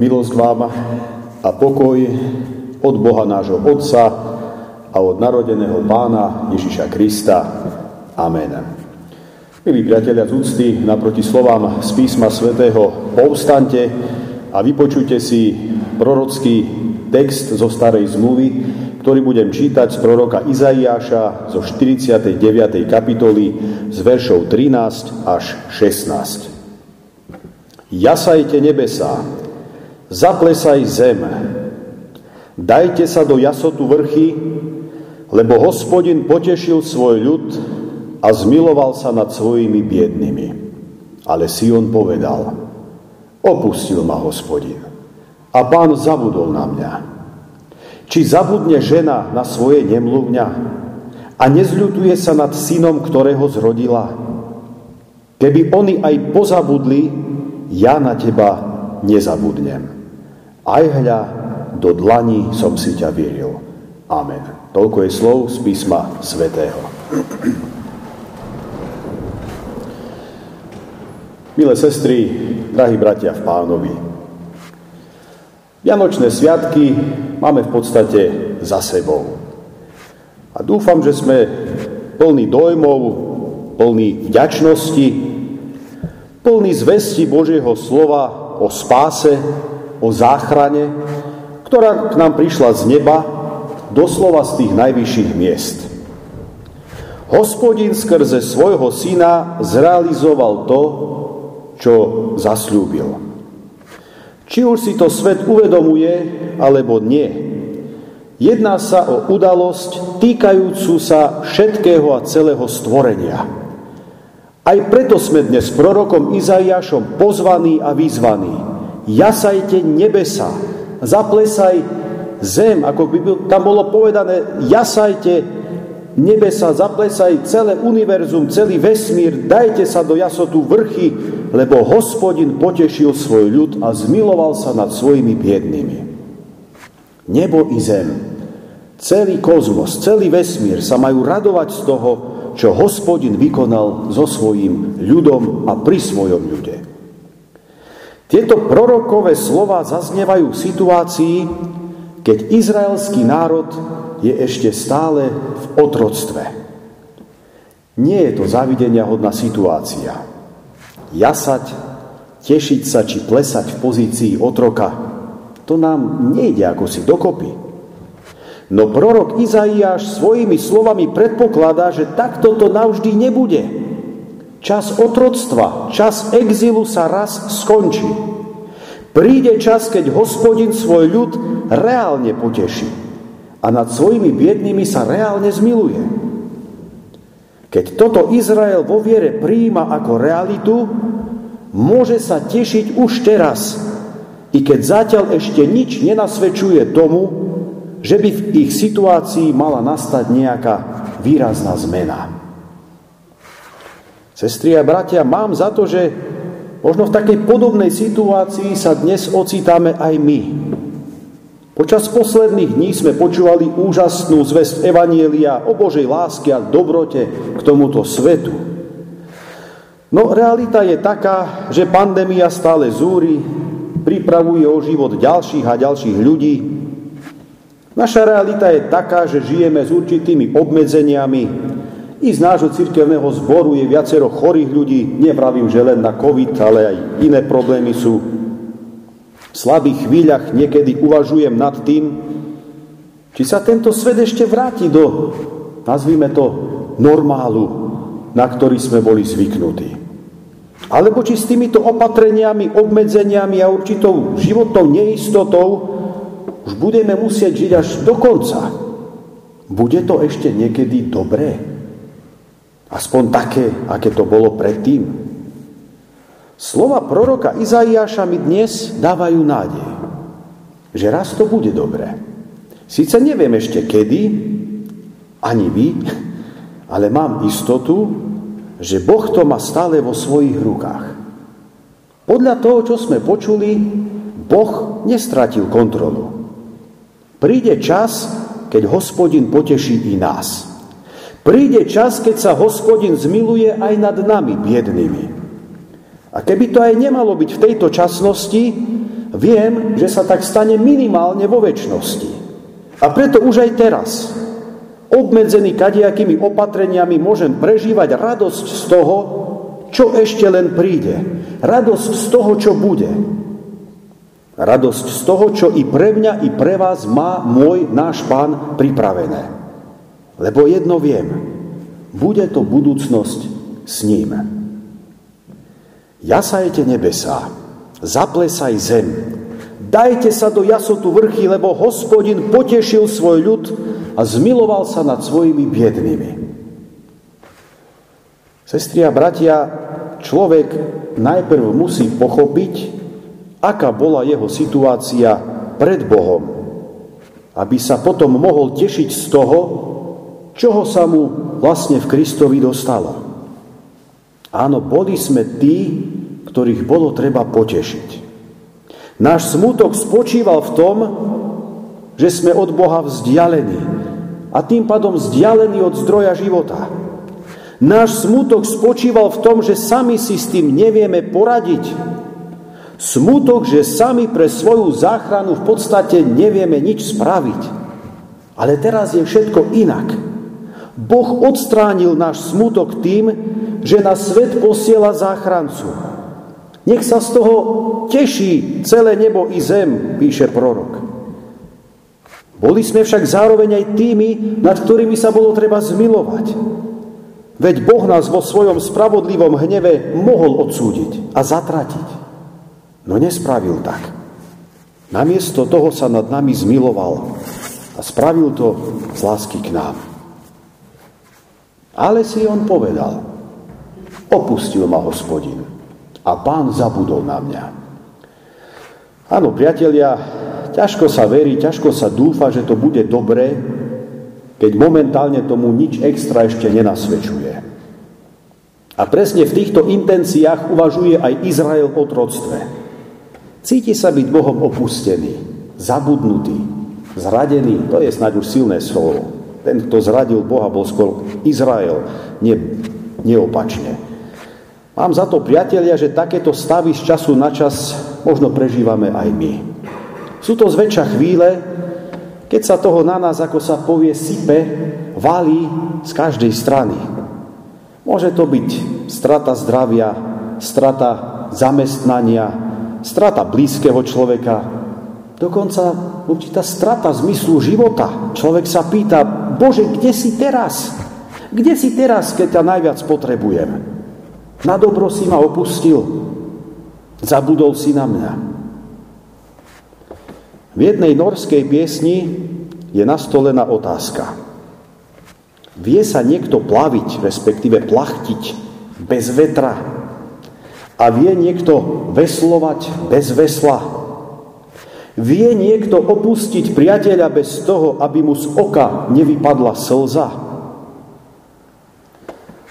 Milosť vám a pokoj od Boha nášho Otca a od narodeného Pána Ježiša Krista. Amen. Milí priatelia z úcty, naproti slovám z písma svätého povstante a vypočujte si prorocký text zo starej zmluvy, ktorý budem čítať z proroka Izaiáša zo 49. kapitoly z veršov 13 až 16. Jasajte nebesá, Zaplesaj zem, dajte sa do jasotu vrchy, lebo hospodin potešil svoj ľud a zmiloval sa nad svojimi biednými. Ale Sion povedal, opustil ma hospodin a pán zabudol na mňa. Či zabudne žena na svoje nemluvňa a nezľutuje sa nad synom, ktorého zrodila? Keby oni aj pozabudli, ja na teba nezabudnem. Aj hľa, do dlaní som si ťa vyril. Amen. Toľko je slov z písma svätého. Milé sestry, drahí bratia v pánovi, Vianočné sviatky máme v podstate za sebou. A dúfam, že sme plní dojmov, plní vďačnosti, plní zvesti Božieho slova o spáse, o záchrane, ktorá k nám prišla z neba, doslova z tých najvyšších miest. Hospodin skrze svojho syna zrealizoval to, čo zasľúbil. Či už si to svet uvedomuje, alebo nie. Jedná sa o udalosť týkajúcu sa všetkého a celého stvorenia. Aj preto sme dnes prorokom Izaiášom pozvaní a vyzvaní, jasajte nebesa, zaplesaj zem, ako by tam bolo povedané, jasajte nebesa, zaplesaj celé univerzum, celý vesmír, dajte sa do jasotu vrchy, lebo hospodin potešil svoj ľud a zmiloval sa nad svojimi biednými. Nebo i zem, celý kozmos, celý vesmír sa majú radovať z toho, čo hospodin vykonal so svojím ľudom a pri svojom ľude. Tieto prorokové slova zaznievajú v situácii, keď izraelský národ je ešte stále v otroctve. Nie je to zavidenia hodná situácia. Jasať, tešiť sa či plesať v pozícii otroka, to nám nejde ako si dokopy. No prorok Izaiáš svojimi slovami predpokladá, že takto to navždy nebude. Čas otroctva, čas exilu sa raz skončí. Príde čas, keď hospodin svoj ľud reálne poteší a nad svojimi biednými sa reálne zmiluje. Keď toto Izrael vo viere príjima ako realitu, môže sa tešiť už teraz, i keď zatiaľ ešte nič nenasvedčuje tomu, že by v ich situácii mala nastať nejaká výrazná zmena. Sestri a bratia, mám za to, že možno v takej podobnej situácii sa dnes ocitáme aj my. Počas posledných dní sme počúvali úžasnú zväzť Evanielia o Božej láske a dobrote k tomuto svetu. No realita je taká, že pandémia stále zúri, pripravuje o život ďalších a ďalších ľudí. Naša realita je taká, že žijeme s určitými obmedzeniami, i z nášho cirkevného zboru je viacero chorých ľudí, nevravím, že len na COVID, ale aj iné problémy sú. V slabých chvíľach niekedy uvažujem nad tým, či sa tento svet ešte vráti do, nazvime to, normálu, na ktorý sme boli zvyknutí. Alebo či s týmito opatreniami, obmedzeniami a určitou životnou neistotou už budeme musieť žiť až do konca. Bude to ešte niekedy dobré? Aspoň také, aké to bolo predtým. Slova proroka Izaiáša mi dnes dávajú nádej, že raz to bude dobré. Sice neviem ešte kedy, ani vy, ale mám istotu, že Boh to má stále vo svojich rukách. Podľa toho, čo sme počuli, Boh nestratil kontrolu. Príde čas, keď hospodin poteší i nás. Príde čas, keď sa hospodin zmiluje aj nad nami, biednými. A keby to aj nemalo byť v tejto časnosti, Viem, že sa tak stane minimálne vo väčšnosti. A preto už aj teraz, obmedzený kadejakými opatreniami, môžem prežívať radosť z toho, čo ešte len príde. Radosť z toho, čo bude. Radosť z toho, čo i pre mňa, i pre vás má môj náš pán pripravené. Lebo jedno viem, bude to budúcnosť s ním. Jasajte nebesá, zaplesaj zem, dajte sa do jasotu vrchy, lebo hospodin potešil svoj ľud a zmiloval sa nad svojimi biednými. Sestri a bratia, človek najprv musí pochopiť, aká bola jeho situácia pred Bohom, aby sa potom mohol tešiť z toho, čoho sa mu vlastne v Kristovi dostalo. Áno, boli sme tí, ktorých bolo treba potešiť. Náš smutok spočíval v tom, že sme od Boha vzdialení a tým pádom vzdialení od zdroja života. Náš smutok spočíval v tom, že sami si s tým nevieme poradiť, Smutok, že sami pre svoju záchranu v podstate nevieme nič spraviť. Ale teraz je všetko inak. Boh odstránil náš smutok tým, že na svet posiela záchrancu. Nech sa z toho teší celé nebo i zem, píše prorok. Boli sme však zároveň aj tými, nad ktorými sa bolo treba zmilovať. Veď Boh nás vo svojom spravodlivom hneve mohol odsúdiť a zatratiť. No nespravil tak. Namiesto toho sa nad nami zmiloval a spravil to z lásky k nám. Ale si on povedal, opustil ma hospodin a pán zabudol na mňa. Áno, priatelia, ťažko sa verí, ťažko sa dúfa, že to bude dobré, keď momentálne tomu nič extra ešte nenasvedčuje. A presne v týchto intenciách uvažuje aj Izrael o troctve. Cíti sa byť Bohom opustený, zabudnutý, zradený. To je snáď už silné slovo. Ten, kto zradil Boha, bol skôr Izrael, nie, neopačne. Mám za to, priatelia, že takéto stavy z času na čas možno prežívame aj my. Sú to zväčša chvíle, keď sa toho na nás, ako sa povie, sype, valí z každej strany. Môže to byť strata zdravia, strata zamestnania, strata blízkeho človeka, dokonca určitá strata zmyslu života. Človek sa pýta, Bože, kde si teraz? Kde si teraz, keď ťa najviac potrebujem? Na dobro si ma opustil. Zabudol si na mňa. V jednej norskej piesni je nastolená otázka. Vie sa niekto plaviť, respektíve plachtiť bez vetra, a vie niekto veslovať bez vesla? Vie niekto opustiť priateľa bez toho, aby mu z oka nevypadla slza?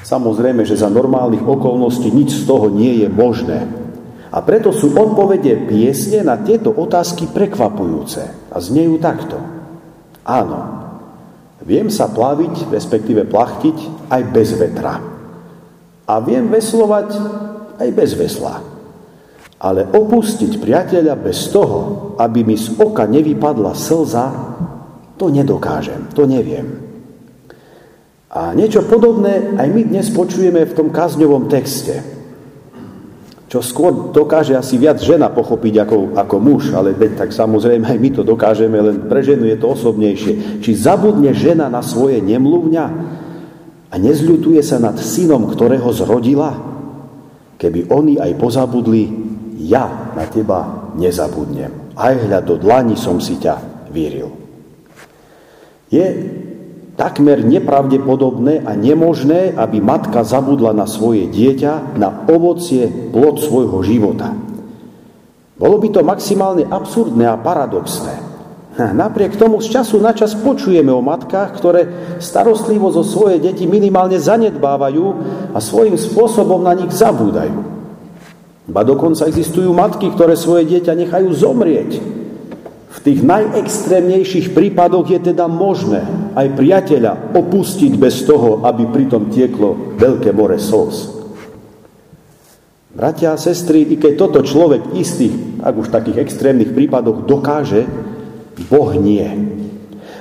Samozrejme, že za normálnych okolností nič z toho nie je možné. A preto sú odpovede piesne na tieto otázky prekvapujúce. A znejú takto. Áno, viem sa plaviť, respektíve plachtiť aj bez vetra. A viem veslovať aj bez vesla. Ale opustiť priateľa bez toho, aby mi z oka nevypadla slza, to nedokážem, to neviem. A niečo podobné aj my dnes počujeme v tom kazňovom texte. Čo skôr dokáže asi viac žena pochopiť ako, ako muž, ale tak samozrejme aj my to dokážeme, len pre ženu je to osobnejšie. Či zabudne žena na svoje nemluvňa a nezľutuje sa nad synom, ktorého zrodila? Keby oni aj pozabudli, ja na teba nezabudnem. Aj hľad do dlani som si ťa vyril. Je takmer nepravdepodobné a nemožné, aby matka zabudla na svoje dieťa, na ovocie, plod svojho života. Bolo by to maximálne absurdné a paradoxné. Napriek tomu z času na čas počujeme o matkách, ktoré starostlivo zo svoje deti minimálne zanedbávajú a svojím spôsobom na nich zabúdajú. Ba dokonca existujú matky, ktoré svoje dieťa nechajú zomrieť. V tých najextrémnejších prípadoch je teda možné aj priateľa opustiť bez toho, aby pritom tieklo veľké more slz. Bratia a sestry, i keď toto človek istých ak už takých extrémnych prípadoch dokáže, Boh nie.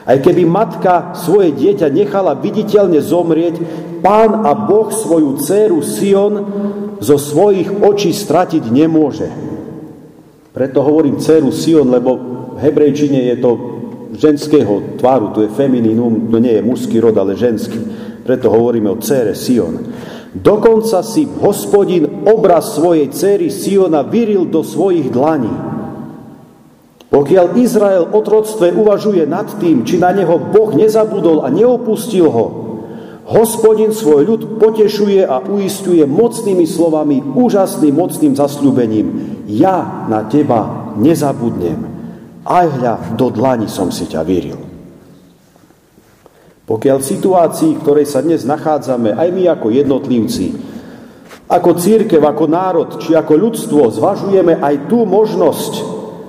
Aj keby matka svoje dieťa nechala viditeľne zomrieť, pán a Boh svoju dceru Sion zo svojich očí stratiť nemôže. Preto hovorím dceru Sion, lebo v hebrejčine je to ženského tváru, to je femininum, to nie je mužský rod, ale ženský. Preto hovoríme o cére Sion. Dokonca si hospodin obraz svojej céry Siona vyril do svojich dlaní. Pokiaľ Izrael o troctve uvažuje nad tým, či na neho Boh nezabudol a neopustil ho, hospodin svoj ľud potešuje a uistuje mocnými slovami, úžasným mocným zasľúbením. Ja na teba nezabudnem. Aj hľa, do dlani som si ťa vyril. Pokiaľ v situácii, v ktorej sa dnes nachádzame, aj my ako jednotlivci, ako církev, ako národ, či ako ľudstvo, zvažujeme aj tú možnosť,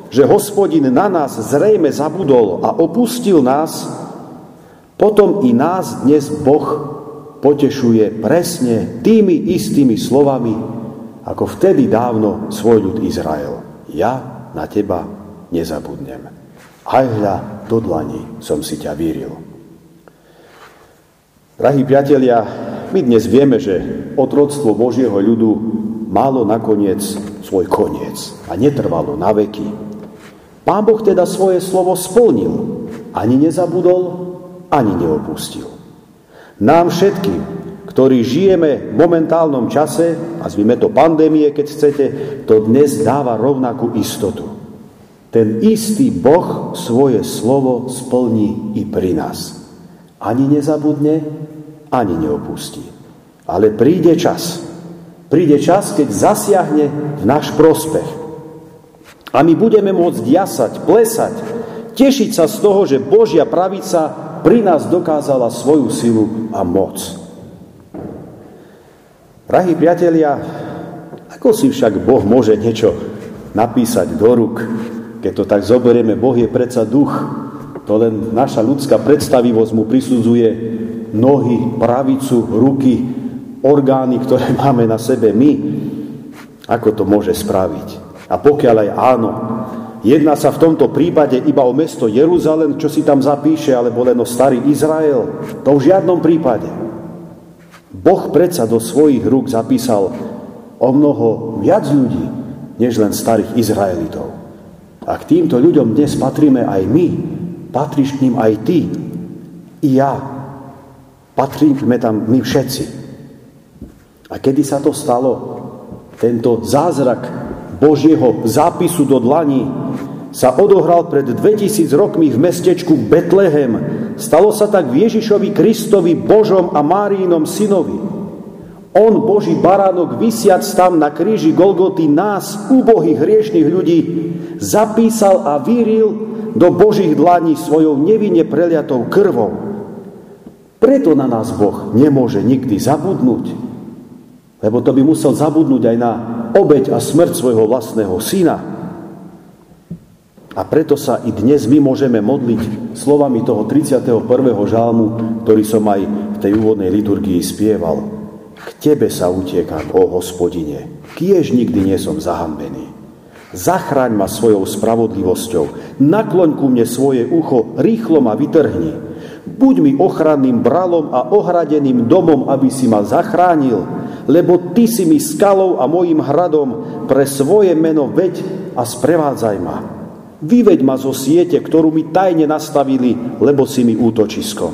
že hospodin na nás zrejme zabudol a opustil nás, potom i nás dnes Boh potešuje presne tými istými slovami, ako vtedy dávno svoj ľud Izrael. Ja na teba nezabudnem. Aj hľa do dlani som si ťa víril. Drahí priatelia, my dnes vieme, že otroctvo Božieho ľudu malo nakoniec svoj koniec a netrvalo na veky. Pán Boh teda svoje slovo splnil. Ani nezabudol, ani neopustil. Nám všetkým, ktorí žijeme v momentálnom čase, nazvime to pandémie, keď chcete, to dnes dáva rovnakú istotu. Ten istý Boh svoje slovo splní i pri nás. Ani nezabudne, ani neopustí. Ale príde čas. Príde čas, keď zasiahne v náš prospech. A my budeme môcť jasať, plesať, tešiť sa z toho, že Božia pravica pri nás dokázala svoju silu a moc. Drahí priatelia, ako si však Boh môže niečo napísať do ruk, keď to tak zoberieme, Boh je predsa duch, to len naša ľudská predstavivosť mu prisudzuje nohy, pravicu, ruky, orgány, ktoré máme na sebe my. Ako to môže spraviť? A pokiaľ aj áno, jedná sa v tomto prípade iba o mesto Jeruzalem, čo si tam zapíše, alebo len o starý Izrael, to v žiadnom prípade. Boh predsa do svojich rúk zapísal o mnoho viac ľudí, než len starých Izraelitov. A k týmto ľuďom dnes patríme aj my, patríš k ním aj ty, i ja. Patríme tam my všetci. A kedy sa to stalo? Tento zázrak Božieho zápisu do dlaní sa odohral pred 2000 rokmi v mestečku Betlehem. Stalo sa tak Ježišovi Kristovi, Božom a Máriinom synovi. On, Boží baránok, vysiac tam na kríži Golgoty nás, úbohých hriešných ľudí, zapísal a vyril do Božích dlaní svojou nevinne preliatou krvou. Preto na nás Boh nemôže nikdy zabudnúť, lebo to by musel zabudnúť aj na obeď a smrť svojho vlastného syna. A preto sa i dnes my môžeme modliť slovami toho 31. žalmu, ktorý som aj v tej úvodnej liturgii spieval. K Tebe sa utiekam, o hospodine, kiež nikdy nie som zahambený. Zachráň ma svojou spravodlivosťou, nakloň ku mne svoje ucho, rýchlo ma vytrhni. Buď mi ochranným bralom a ohradeným domom, aby si ma zachránil, lebo Ty si mi skalou a mojim hradom pre svoje meno veď a sprevádzaj ma. Vyveď ma zo siete, ktorú mi tajne nastavili, lebo si mi útočiskom.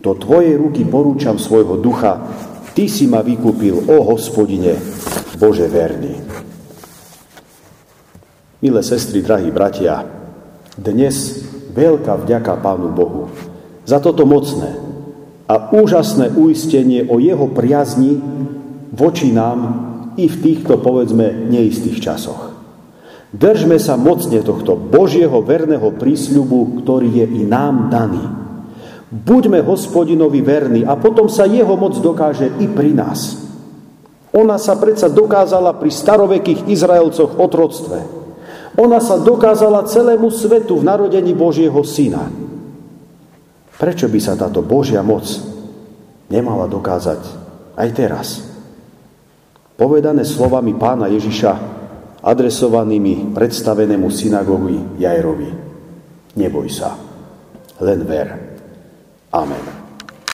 Do Tvojej ruky porúčam svojho ducha, Ty si ma vykúpil, o hospodine, Bože verný. Milé sestry, drahí bratia, dnes veľká vďaka Pánu Bohu za toto mocné a úžasné uistenie o Jeho priazni voči nám i v týchto, povedzme, neistých časoch. Držme sa mocne tohto Božieho verného prísľubu, ktorý je i nám daný. Buďme hospodinovi verní a potom sa jeho moc dokáže i pri nás. Ona sa predsa dokázala pri starovekých Izraelcoch otroctve. Ona sa dokázala celému svetu v narodení Božieho syna. Prečo by sa táto Božia moc nemala dokázať aj teraz? povedané slovami pána Ježiša, adresovanými predstavenému synagógi Jairovi. Neboj sa, len ver. Amen.